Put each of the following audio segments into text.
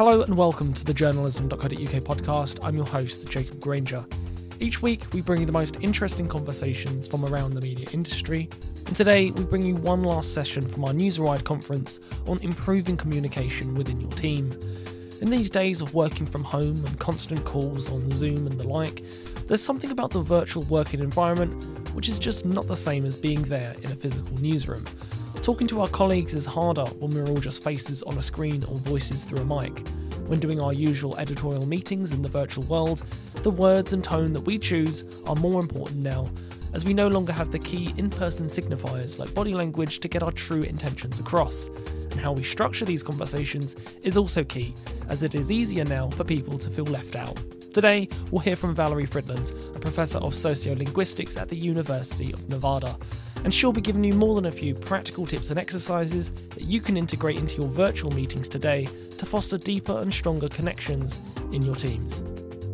Hello and welcome to the journalism.co.uk podcast. I'm your host, Jacob Granger. Each week, we bring you the most interesting conversations from around the media industry. And today, we bring you one last session from our News Rewired conference on improving communication within your team. In these days of working from home and constant calls on Zoom and the like, there's something about the virtual working environment which is just not the same as being there in a physical newsroom. Talking to our colleagues is harder when we're all just faces on a screen or voices through a mic. When doing our usual editorial meetings in the virtual world, the words and tone that we choose are more important now, as we no longer have the key in person signifiers like body language to get our true intentions across. And how we structure these conversations is also key, as it is easier now for people to feel left out. Today, we'll hear from Valerie Fridlands, a professor of sociolinguistics at the University of Nevada, and she'll be giving you more than a few practical tips and exercises that you can integrate into your virtual meetings today to foster deeper and stronger connections in your teams.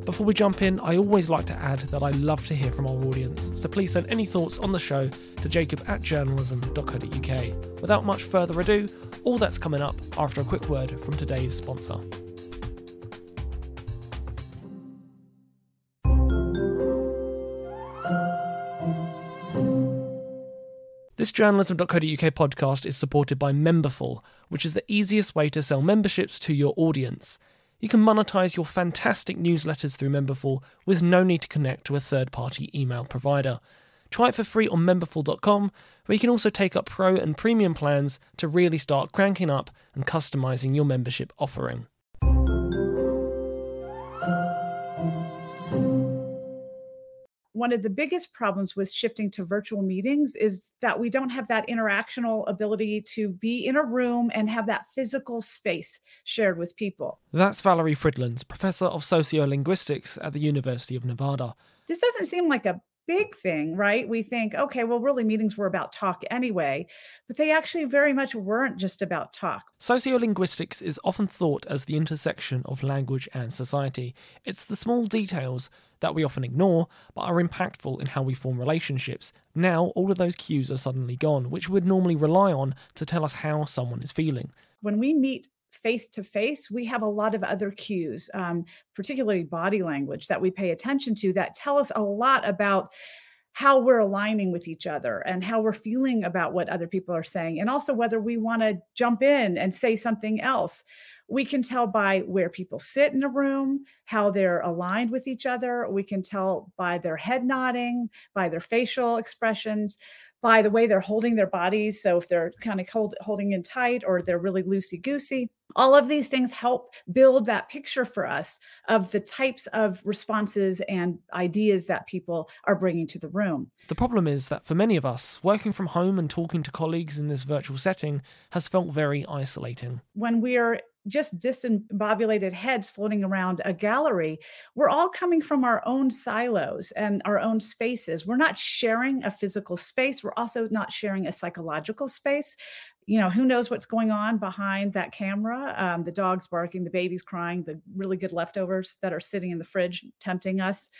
Before we jump in, I always like to add that I love to hear from our audience, so please send any thoughts on the show to jacob at journalism.co.uk. Without much further ado, all that's coming up after a quick word from today's sponsor. This journalism.co.uk podcast is supported by Memberful, which is the easiest way to sell memberships to your audience. You can monetize your fantastic newsletters through Memberful with no need to connect to a third party email provider. Try it for free on memberful.com, where you can also take up pro and premium plans to really start cranking up and customizing your membership offering. One of the biggest problems with shifting to virtual meetings is that we don't have that interactional ability to be in a room and have that physical space shared with people. That's Valerie Fridlands, professor of sociolinguistics at the University of Nevada. This doesn't seem like a big thing, right? We think, okay, well, really, meetings were about talk anyway, but they actually very much weren't just about talk. Sociolinguistics is often thought as the intersection of language and society. It's the small details that we often ignore, but are impactful in how we form relationships. Now, all of those cues are suddenly gone, which we'd normally rely on to tell us how someone is feeling. When we meet face to face, we have a lot of other cues, um, particularly body language, that we pay attention to that tell us a lot about how we're aligning with each other and how we're feeling about what other people are saying, and also whether we want to jump in and say something else. We can tell by where people sit in a room, how they're aligned with each other. We can tell by their head nodding, by their facial expressions by the way they're holding their bodies. So if they're kind of hold, holding in tight or they're really loosey goosey, all of these things help build that picture for us of the types of responses and ideas that people are bringing to the room. The problem is that for many of us, working from home and talking to colleagues in this virtual setting has felt very isolating. When we are just disembobulated heads floating around a gallery. We're all coming from our own silos and our own spaces. We're not sharing a physical space. We're also not sharing a psychological space. You know, who knows what's going on behind that camera? Um, the dog's barking, the baby's crying, the really good leftovers that are sitting in the fridge tempting us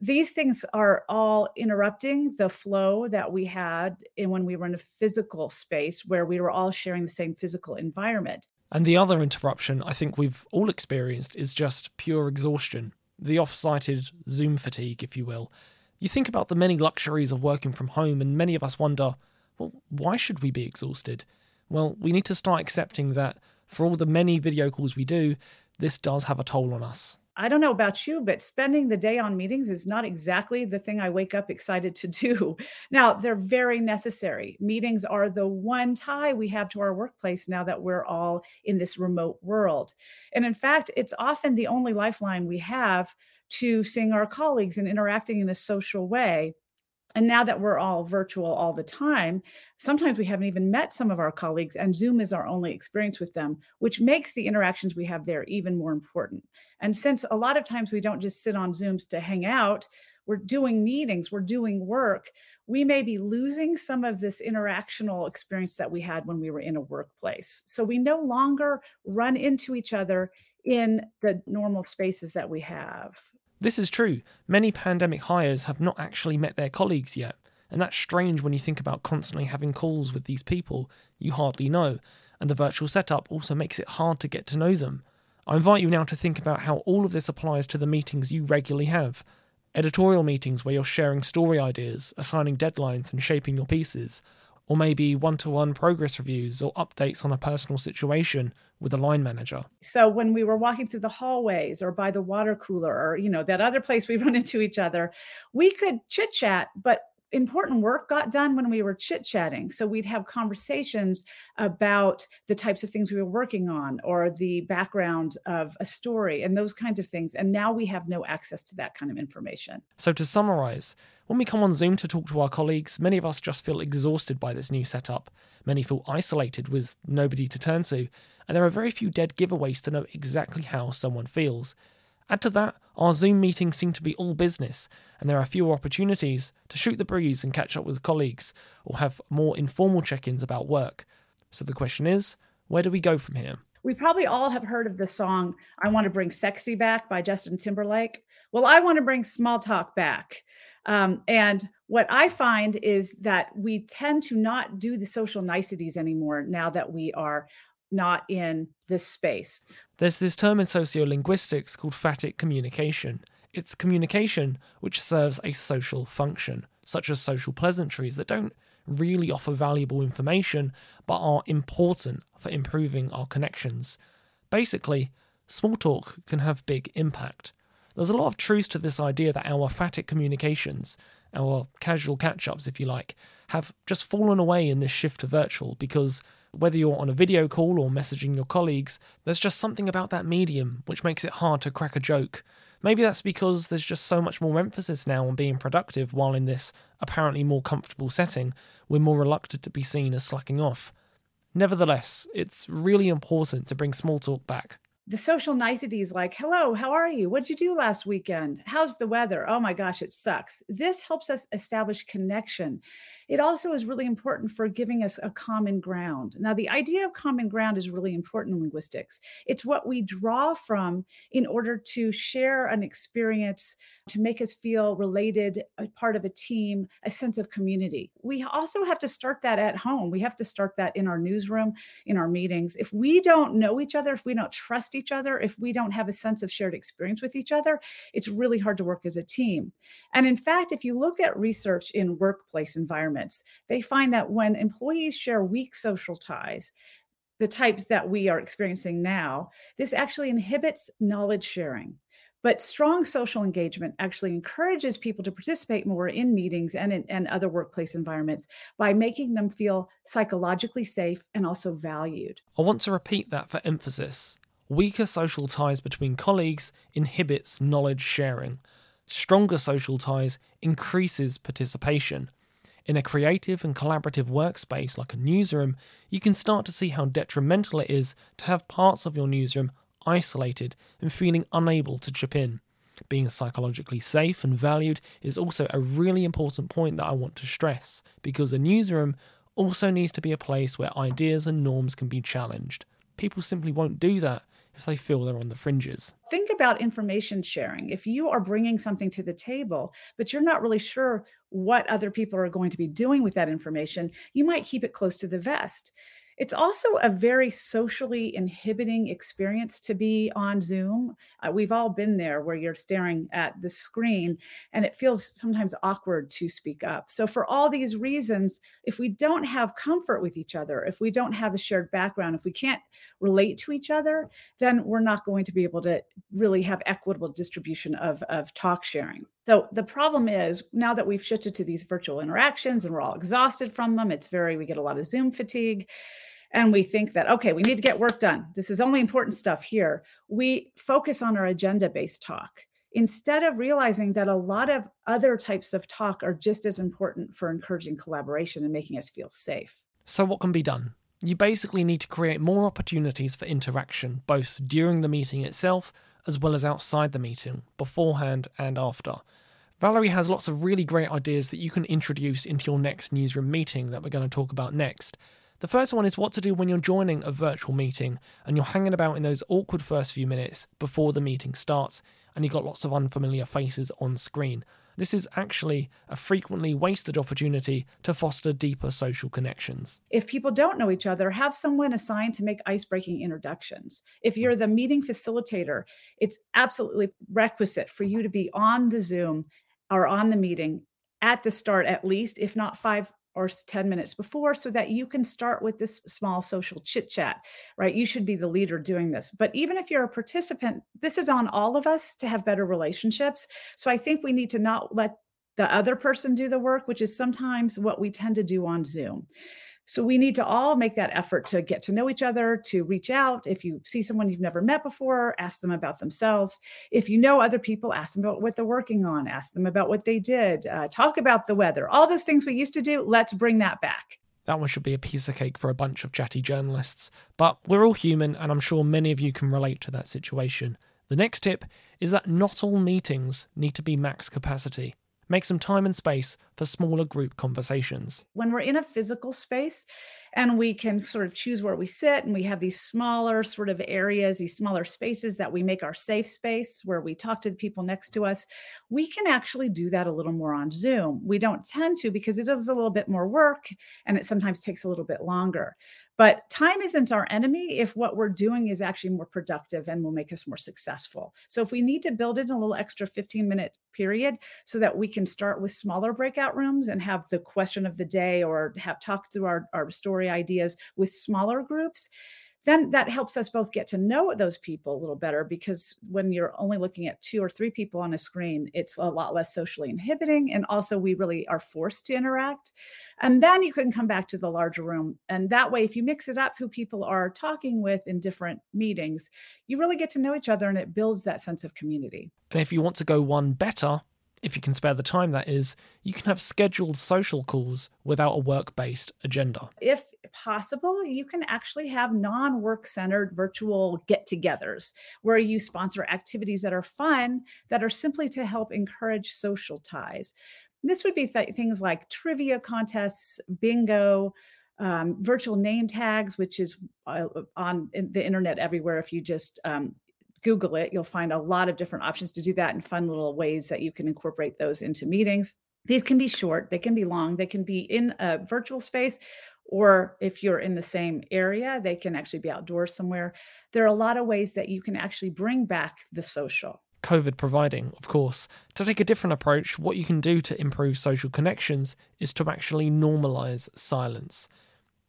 these things are all interrupting the flow that we had in when we were in a physical space where we were all sharing the same physical environment. And the other interruption I think we've all experienced is just pure exhaustion, the off cited Zoom fatigue, if you will. You think about the many luxuries of working from home, and many of us wonder, well, why should we be exhausted? Well, we need to start accepting that for all the many video calls we do, this does have a toll on us. I don't know about you, but spending the day on meetings is not exactly the thing I wake up excited to do. Now, they're very necessary. Meetings are the one tie we have to our workplace now that we're all in this remote world. And in fact, it's often the only lifeline we have to seeing our colleagues and interacting in a social way and now that we're all virtual all the time, sometimes we haven't even met some of our colleagues, and Zoom is our only experience with them, which makes the interactions we have there even more important. And since a lot of times we don't just sit on Zooms to hang out, we're doing meetings, we're doing work, we may be losing some of this interactional experience that we had when we were in a workplace. So we no longer run into each other in the normal spaces that we have. This is true. Many pandemic hires have not actually met their colleagues yet, and that's strange when you think about constantly having calls with these people you hardly know, and the virtual setup also makes it hard to get to know them. I invite you now to think about how all of this applies to the meetings you regularly have. Editorial meetings where you're sharing story ideas, assigning deadlines, and shaping your pieces. Or maybe one to one progress reviews or updates on a personal situation with a line manager. So when we were walking through the hallways or by the water cooler or, you know, that other place we run into each other, we could chit chat, but important work got done when we were chit chatting. So we'd have conversations about the types of things we were working on or the background of a story and those kinds of things. And now we have no access to that kind of information. So to summarize, when we come on Zoom to talk to our colleagues, many of us just feel exhausted by this new setup. Many feel isolated with nobody to turn to, and there are very few dead giveaways to know exactly how someone feels. Add to that, our Zoom meetings seem to be all business, and there are fewer opportunities to shoot the breeze and catch up with colleagues or have more informal check ins about work. So the question is where do we go from here? We probably all have heard of the song I Want to Bring Sexy Back by Justin Timberlake. Well, I want to bring small talk back. Um, and what I find is that we tend to not do the social niceties anymore now that we are not in this space. There's this term in sociolinguistics called phatic communication. It's communication which serves a social function, such as social pleasantries that don't really offer valuable information but are important for improving our connections. Basically, small talk can have big impact. There's a lot of truth to this idea that our phatic communications, our casual catch ups, if you like, have just fallen away in this shift to virtual because whether you're on a video call or messaging your colleagues, there's just something about that medium which makes it hard to crack a joke. Maybe that's because there's just so much more emphasis now on being productive, while in this apparently more comfortable setting, we're more reluctant to be seen as slacking off. Nevertheless, it's really important to bring small talk back the social niceties like hello how are you? What did you do last weekend? How's the weather? Oh my gosh it sucks. This helps us establish connection. It also is really important for giving us a common ground. Now, the idea of common ground is really important in linguistics. It's what we draw from in order to share an experience, to make us feel related, a part of a team, a sense of community. We also have to start that at home. We have to start that in our newsroom, in our meetings. If we don't know each other, if we don't trust each other, if we don't have a sense of shared experience with each other, it's really hard to work as a team. And in fact, if you look at research in workplace environments, they find that when employees share weak social ties, the types that we are experiencing now, this actually inhibits knowledge sharing. But strong social engagement actually encourages people to participate more in meetings and in and other workplace environments by making them feel psychologically safe and also valued. I want to repeat that for emphasis. Weaker social ties between colleagues inhibits knowledge sharing. Stronger social ties increases participation. In a creative and collaborative workspace like a newsroom, you can start to see how detrimental it is to have parts of your newsroom isolated and feeling unable to chip in. Being psychologically safe and valued is also a really important point that I want to stress because a newsroom also needs to be a place where ideas and norms can be challenged. People simply won't do that if they feel they're on the fringes. Think about information sharing. If you are bringing something to the table, but you're not really sure what other people are going to be doing with that information, you might keep it close to the vest. It's also a very socially inhibiting experience to be on Zoom. Uh, we've all been there where you're staring at the screen and it feels sometimes awkward to speak up. So, for all these reasons, if we don't have comfort with each other, if we don't have a shared background, if we can't relate to each other, then we're not going to be able to really have equitable distribution of, of talk sharing. So the problem is now that we've shifted to these virtual interactions and we're all exhausted from them, it's very, we get a lot of Zoom fatigue. And we think that, okay, we need to get work done. This is only important stuff here. We focus on our agenda based talk instead of realizing that a lot of other types of talk are just as important for encouraging collaboration and making us feel safe. So, what can be done? You basically need to create more opportunities for interaction, both during the meeting itself as well as outside the meeting, beforehand and after. Valerie has lots of really great ideas that you can introduce into your next newsroom meeting that we're going to talk about next. The first one is what to do when you're joining a virtual meeting and you're hanging about in those awkward first few minutes before the meeting starts and you've got lots of unfamiliar faces on screen. this is actually a frequently wasted opportunity to foster deeper social connections. If people don't know each other, have someone assigned to make ice breaking introductions. If you're the meeting facilitator, it's absolutely requisite for you to be on the Zoom or on the meeting at the start, at least, if not five or 10 minutes before so that you can start with this small social chit chat, right? You should be the leader doing this. But even if you're a participant, this is on all of us to have better relationships. So I think we need to not let the other person do the work, which is sometimes what we tend to do on Zoom. So we need to all make that effort to get to know each other, to reach out. If you see someone you've never met before, ask them about themselves. If you know other people, ask them about what they're working on, ask them about what they did, uh, talk about the weather, all those things we used to do. Let's bring that back. That one should be a piece of cake for a bunch of chatty journalists. But we're all human, and I'm sure many of you can relate to that situation. The next tip is that not all meetings need to be max capacity. Make some time and space for smaller group conversations. When we're in a physical space and we can sort of choose where we sit, and we have these smaller sort of areas, these smaller spaces that we make our safe space where we talk to the people next to us, we can actually do that a little more on Zoom. We don't tend to because it does a little bit more work and it sometimes takes a little bit longer. But time isn't our enemy if what we're doing is actually more productive and will make us more successful. So if we need to build in a little extra 15 minute period so that we can start with smaller breakout rooms and have the question of the day or have talk through our, our story ideas with smaller groups, then that helps us both get to know those people a little better because when you're only looking at two or three people on a screen, it's a lot less socially inhibiting. And also, we really are forced to interact. And then you can come back to the larger room. And that way, if you mix it up who people are talking with in different meetings, you really get to know each other and it builds that sense of community. And if you want to go one better, if you can spare the time, that is, you can have scheduled social calls without a work based agenda. If possible, you can actually have non work centered virtual get togethers where you sponsor activities that are fun, that are simply to help encourage social ties. This would be th- things like trivia contests, bingo, um, virtual name tags, which is uh, on the internet everywhere. If you just um, Google it, you'll find a lot of different options to do that and fun little ways that you can incorporate those into meetings. These can be short, they can be long, they can be in a virtual space, or if you're in the same area, they can actually be outdoors somewhere. There are a lot of ways that you can actually bring back the social. COVID providing, of course. To take a different approach, what you can do to improve social connections is to actually normalize silence.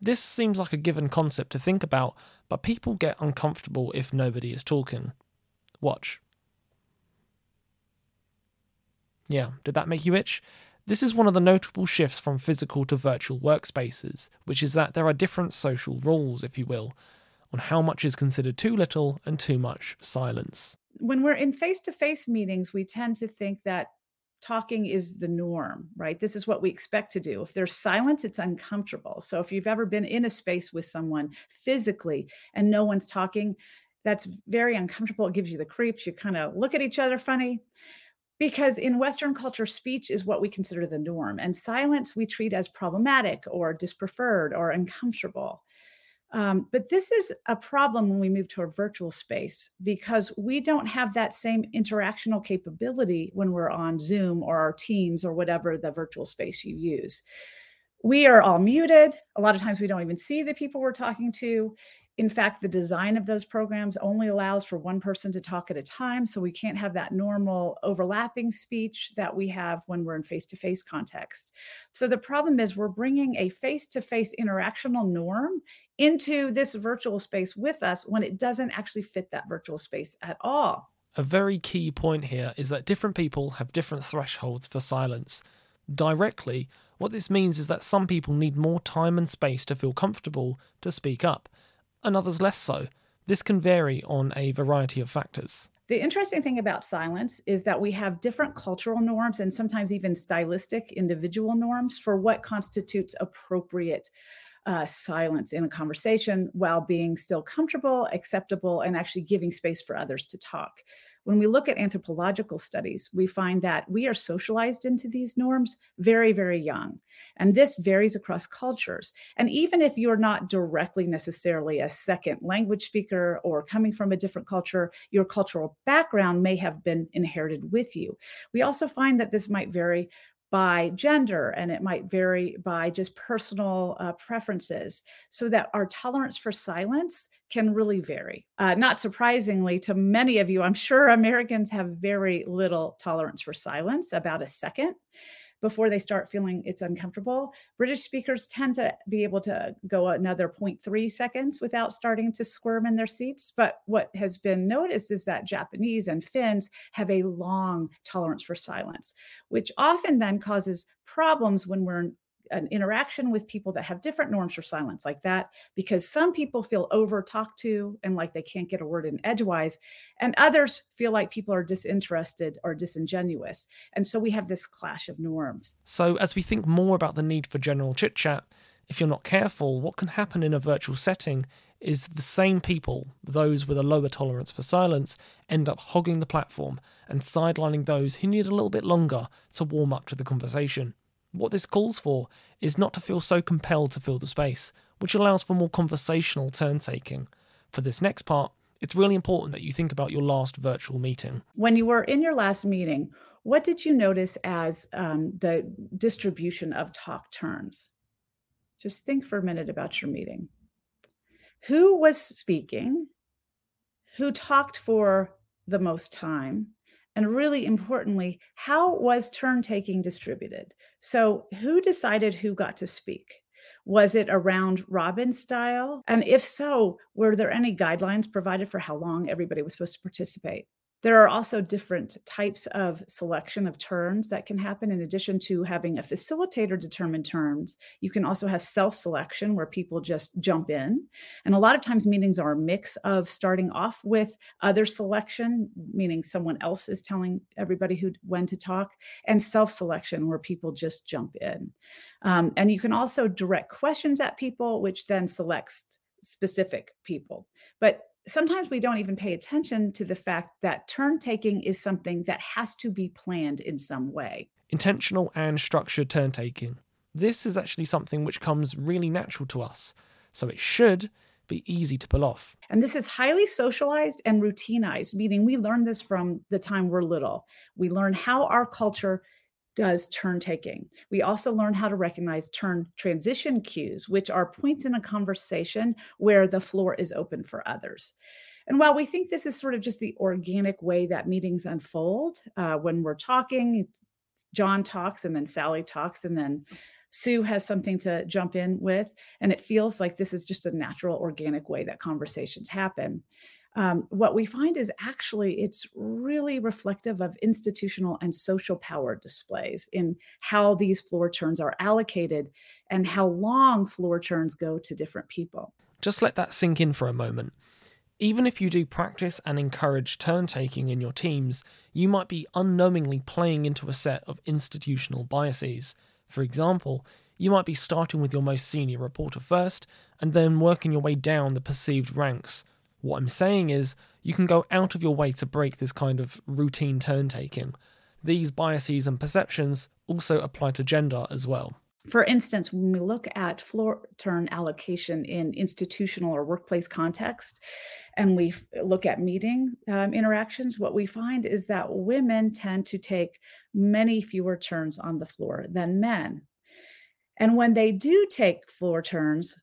This seems like a given concept to think about, but people get uncomfortable if nobody is talking. Watch. Yeah, did that make you itch? This is one of the notable shifts from physical to virtual workspaces, which is that there are different social rules, if you will, on how much is considered too little and too much silence. When we're in face to face meetings, we tend to think that talking is the norm, right? This is what we expect to do. If there's silence, it's uncomfortable. So if you've ever been in a space with someone physically and no one's talking, that's very uncomfortable. It gives you the creeps. You kind of look at each other funny because in Western culture, speech is what we consider the norm, and silence we treat as problematic or dispreferred or uncomfortable. Um, but this is a problem when we move to a virtual space because we don't have that same interactional capability when we're on Zoom or our Teams or whatever the virtual space you use. We are all muted. A lot of times we don't even see the people we're talking to. In fact, the design of those programs only allows for one person to talk at a time. So we can't have that normal overlapping speech that we have when we're in face to face context. So the problem is we're bringing a face to face interactional norm into this virtual space with us when it doesn't actually fit that virtual space at all. A very key point here is that different people have different thresholds for silence. Directly, what this means is that some people need more time and space to feel comfortable to speak up and others less so. This can vary on a variety of factors. The interesting thing about silence is that we have different cultural norms and sometimes even stylistic individual norms for what constitutes appropriate uh, silence in a conversation while being still comfortable, acceptable, and actually giving space for others to talk. When we look at anthropological studies, we find that we are socialized into these norms very, very young. And this varies across cultures. And even if you're not directly necessarily a second language speaker or coming from a different culture, your cultural background may have been inherited with you. We also find that this might vary by gender and it might vary by just personal uh, preferences so that our tolerance for silence can really vary. Uh, not surprisingly to many of you i'm sure americans have very little tolerance for silence about a second before they start feeling it's uncomfortable. British speakers tend to be able to go another 0.3 seconds without starting to squirm in their seats. But what has been noticed is that Japanese and Finns have a long tolerance for silence, which often then causes problems when we're an interaction with people that have different norms for silence like that because some people feel over talked to and like they can't get a word in edgewise and others feel like people are disinterested or disingenuous and so we have this clash of norms. So as we think more about the need for general chit chat if you're not careful what can happen in a virtual setting is the same people those with a lower tolerance for silence end up hogging the platform and sidelining those who need a little bit longer to warm up to the conversation what this calls for is not to feel so compelled to fill the space, which allows for more conversational turn taking. For this next part, it's really important that you think about your last virtual meeting. When you were in your last meeting, what did you notice as um, the distribution of talk turns? Just think for a minute about your meeting. Who was speaking? Who talked for the most time? And really importantly, how was turn taking distributed? So, who decided who got to speak? Was it around Robin style? And if so, were there any guidelines provided for how long everybody was supposed to participate? There are also different types of selection of turns that can happen. In addition to having a facilitator determine turns, you can also have self selection where people just jump in. And a lot of times, meetings are a mix of starting off with other selection, meaning someone else is telling everybody who when to talk, and self selection where people just jump in. Um, and you can also direct questions at people, which then selects specific people. But sometimes we don't even pay attention to the fact that turn taking is something that has to be planned in some way. Intentional and structured turn taking. This is actually something which comes really natural to us, so it should be easy to pull off. And this is highly socialized and routinized, meaning we learn this from the time we're little. We learn how our culture does turn taking. We also learn how to recognize turn transition cues, which are points in a conversation where the floor is open for others. And while we think this is sort of just the organic way that meetings unfold, uh, when we're talking, John talks and then Sally talks and then Sue has something to jump in with. And it feels like this is just a natural, organic way that conversations happen um, what we find is actually it's really reflective of institutional and social power displays in how these floor turns are allocated and how long floor turns go to different people. Just let that sink in for a moment. Even if you do practice and encourage turn taking in your teams, you might be unknowingly playing into a set of institutional biases. For example, you might be starting with your most senior reporter first and then working your way down the perceived ranks what I'm saying is, you can go out of your way to break this kind of routine turn taking. These biases and perceptions also apply to gender as well. For instance, when we look at floor turn allocation in institutional or workplace context, and we look at meeting um, interactions, what we find is that women tend to take many fewer turns on the floor than men. And when they do take floor turns,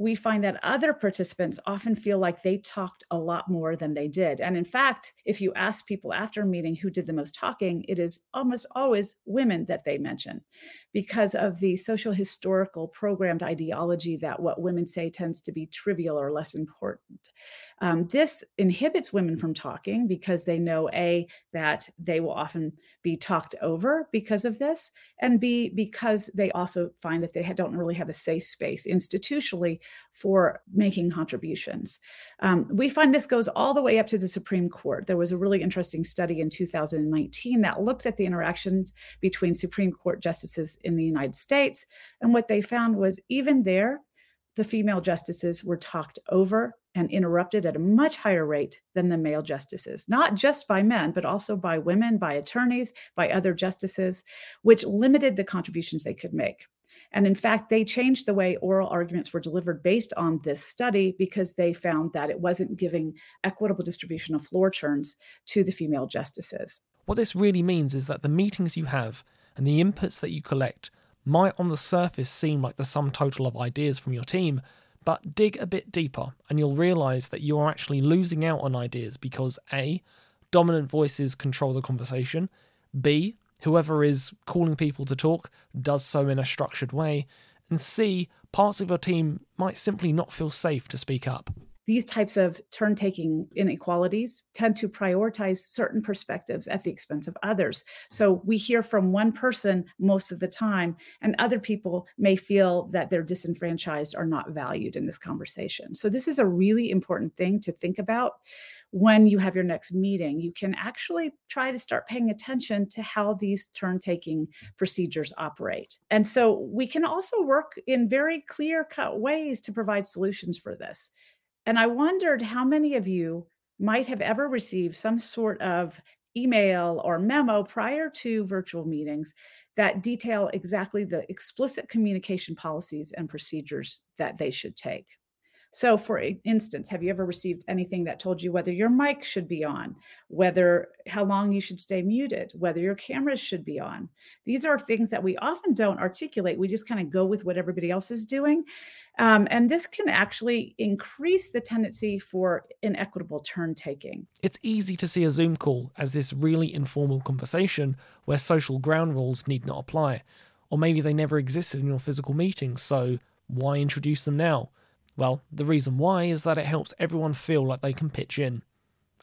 we find that other participants often feel like they talked a lot more than they did. And in fact, if you ask people after a meeting who did the most talking, it is almost always women that they mention because of the social historical programmed ideology that what women say tends to be trivial or less important. Um, this inhibits women from talking because they know A, that they will often be talked over because of this, and B, because they also find that they don't really have a safe space institutionally for making contributions. Um, we find this goes all the way up to the Supreme Court. There was a really interesting study in 2019 that looked at the interactions between Supreme Court justices in the United States. And what they found was even there, the female justices were talked over and interrupted at a much higher rate than the male justices, not just by men, but also by women, by attorneys, by other justices, which limited the contributions they could make. And in fact, they changed the way oral arguments were delivered based on this study because they found that it wasn't giving equitable distribution of floor turns to the female justices. What this really means is that the meetings you have and the inputs that you collect might on the surface seem like the sum total of ideas from your team, but dig a bit deeper and you'll realize that you are actually losing out on ideas because A, dominant voices control the conversation, B, whoever is calling people to talk does so in a structured way, and C, parts of your team might simply not feel safe to speak up. These types of turn taking inequalities tend to prioritize certain perspectives at the expense of others. So we hear from one person most of the time, and other people may feel that they're disenfranchised or not valued in this conversation. So, this is a really important thing to think about when you have your next meeting, you can actually try to start paying attention to how these turn taking procedures operate. And so we can also work in very clear cut ways to provide solutions for this. And I wondered how many of you might have ever received some sort of email or memo prior to virtual meetings that detail exactly the explicit communication policies and procedures that they should take. So, for instance, have you ever received anything that told you whether your mic should be on, whether how long you should stay muted, whether your cameras should be on? These are things that we often don't articulate. We just kind of go with what everybody else is doing. Um, and this can actually increase the tendency for inequitable turn taking. It's easy to see a Zoom call as this really informal conversation where social ground rules need not apply. Or maybe they never existed in your physical meetings, so why introduce them now? Well, the reason why is that it helps everyone feel like they can pitch in.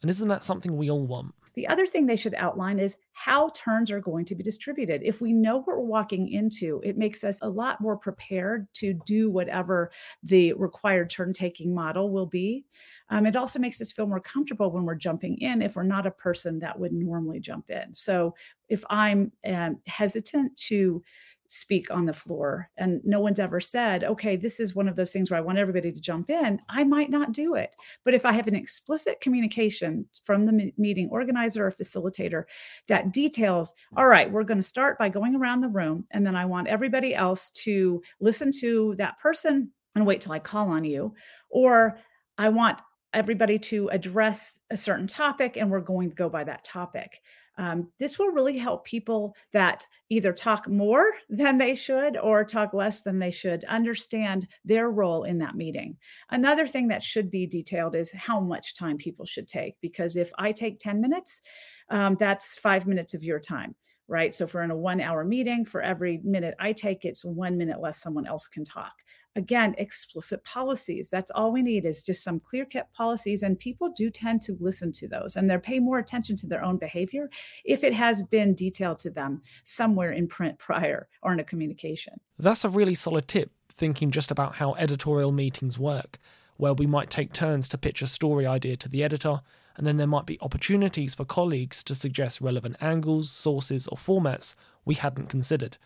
And isn't that something we all want? The other thing they should outline is how turns are going to be distributed. If we know what we're walking into, it makes us a lot more prepared to do whatever the required turn taking model will be. Um, it also makes us feel more comfortable when we're jumping in if we're not a person that would normally jump in. So if I'm um, hesitant to speak on the floor and no one's ever said okay this is one of those things where i want everybody to jump in i might not do it. But if i have an explicit communication from the meeting organizer or facilitator that details all right we're going to start by going around the room and then i want everybody else to listen to that person and wait till i call on you or i want everybody to address a certain topic and we're going to go by that topic um, this will really help people that either talk more than they should or talk less than they should understand their role in that meeting. Another thing that should be detailed is how much time people should take, because if I take 10 minutes, um, that's five minutes of your time right? So, for in a one hour meeting, for every minute I take, it's one minute less someone else can talk again explicit policies. That's all we need is just some clear cut policies and people do tend to listen to those and they pay more attention to their own behavior if it has been detailed to them somewhere in print prior or in a communication. That's a really solid tip thinking just about how editorial meetings work where we might take turns to pitch a story idea to the editor and then there might be opportunities for colleagues to suggest relevant angles sources or formats we hadn't considered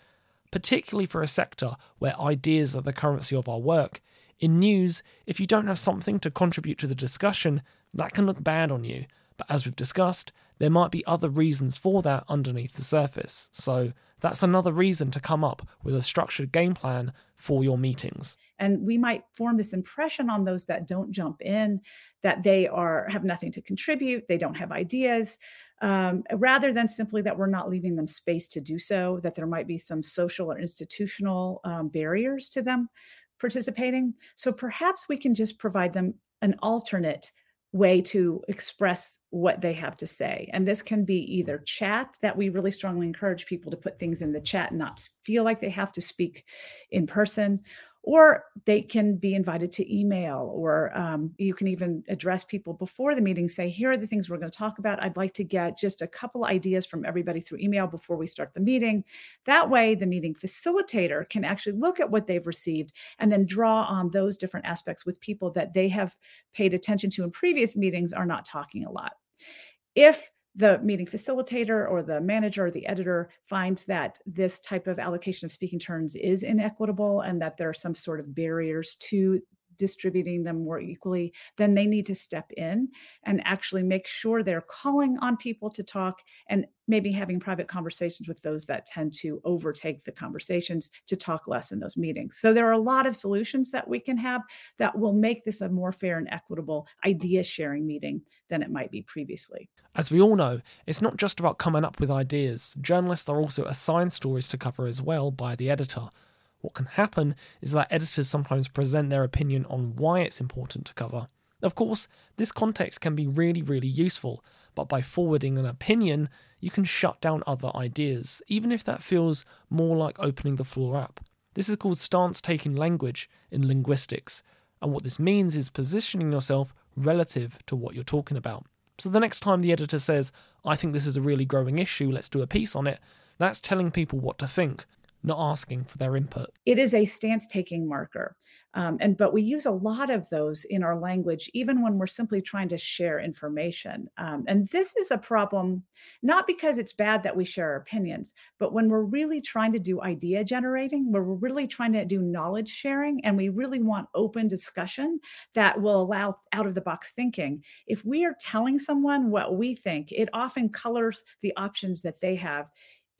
particularly for a sector where ideas are the currency of our work. In news, if you don't have something to contribute to the discussion, that can look bad on you. But as we've discussed, there might be other reasons for that underneath the surface. So that's another reason to come up with a structured game plan for your meetings. And we might form this impression on those that don't jump in that they are have nothing to contribute, they don't have ideas um, rather than simply that we're not leaving them space to do so, that there might be some social or institutional um, barriers to them participating. So perhaps we can just provide them an alternate way to express what they have to say. And this can be either chat, that we really strongly encourage people to put things in the chat and not feel like they have to speak in person, or they can be invited to email or um, you can even address people before the meeting say here are the things we're going to talk about. I'd like to get just a couple ideas from everybody through email before we start the meeting. That way the meeting facilitator can actually look at what they've received and then draw on those different aspects with people that they have paid attention to in previous meetings are not talking a lot. If the meeting facilitator or the manager or the editor finds that this type of allocation of speaking turns is inequitable and that there are some sort of barriers to distributing them more equally, then they need to step in and actually make sure they're calling on people to talk and maybe having private conversations with those that tend to overtake the conversations to talk less in those meetings. So there are a lot of solutions that we can have that will make this a more fair and equitable idea sharing meeting than it might be previously. As we all know, it's not just about coming up with ideas. Journalists are also assigned stories to cover as well by the editor. What can happen is that editors sometimes present their opinion on why it's important to cover. Of course, this context can be really, really useful, but by forwarding an opinion, you can shut down other ideas, even if that feels more like opening the floor up. This is called stance taking language in linguistics, and what this means is positioning yourself relative to what you're talking about. So the next time the editor says, I think this is a really growing issue, let's do a piece on it, that's telling people what to think, not asking for their input. It is a stance taking marker. Um, and but we use a lot of those in our language, even when we're simply trying to share information. Um, and this is a problem, not because it's bad that we share our opinions, but when we're really trying to do idea generating, where we're really trying to do knowledge sharing, and we really want open discussion that will allow out of the box thinking. If we are telling someone what we think, it often colors the options that they have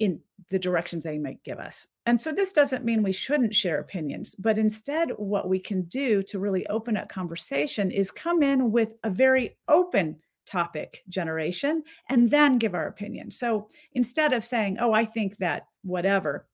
in the directions they might give us. And so this doesn't mean we shouldn't share opinions, but instead, what we can do to really open up conversation is come in with a very open topic generation and then give our opinion. So instead of saying, oh, I think that whatever,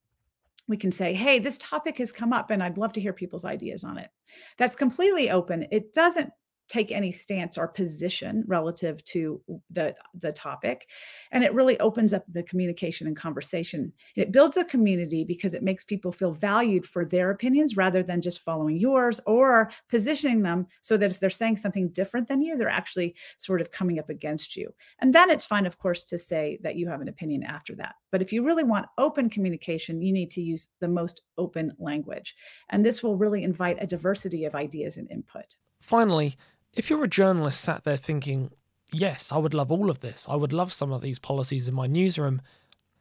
we can say, hey, this topic has come up and I'd love to hear people's ideas on it. That's completely open. It doesn't take any stance or position relative to the the topic and it really opens up the communication and conversation. It builds a community because it makes people feel valued for their opinions rather than just following yours or positioning them so that if they're saying something different than you they're actually sort of coming up against you. And then it's fine of course to say that you have an opinion after that. But if you really want open communication you need to use the most open language and this will really invite a diversity of ideas and input. Finally if you're a journalist sat there thinking, yes, I would love all of this, I would love some of these policies in my newsroom,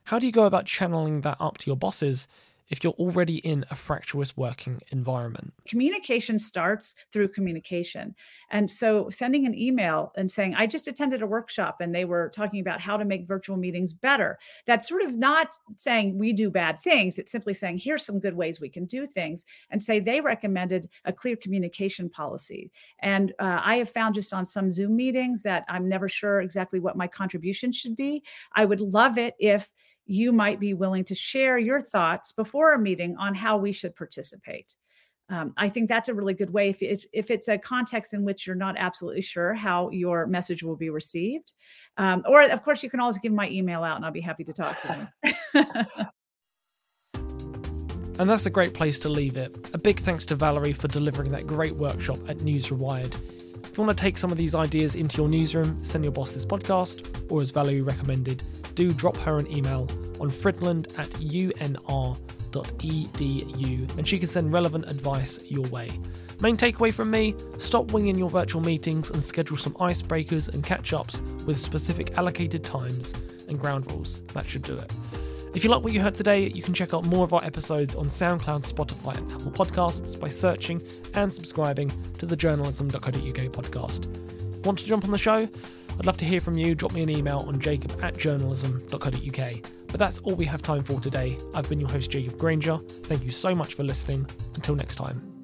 how do you go about channeling that up to your bosses if you're already in a fractious working environment. Communication starts through communication. And so sending an email and saying, I just attended a workshop and they were talking about how to make virtual meetings better. That's sort of not saying we do bad things. It's simply saying, here's some good ways we can do things and say they recommended a clear communication policy. And uh, I have found just on some Zoom meetings that I'm never sure exactly what my contribution should be. I would love it if you might be willing to share your thoughts before a meeting on how we should participate. Um, I think that's a really good way if it's, if it's a context in which you're not absolutely sure how your message will be received. Um, or, of course, you can always give my email out and I'll be happy to talk to you. and that's a great place to leave it. A big thanks to Valerie for delivering that great workshop at News Rewired. If you want to take some of these ideas into your newsroom, send your boss this podcast, or as Valerie recommended, do drop her an email on fridland at unr.edu and she can send relevant advice your way. Main takeaway from me stop winging your virtual meetings and schedule some icebreakers and catch ups with specific allocated times and ground rules. That should do it. If you like what you heard today, you can check out more of our episodes on SoundCloud, Spotify, and Apple Podcasts by searching and subscribing to the journalism.co.uk podcast. Want to jump on the show? I'd love to hear from you. Drop me an email on jacob at journalism.co.uk. But that's all we have time for today. I've been your host, Jacob Granger. Thank you so much for listening. Until next time.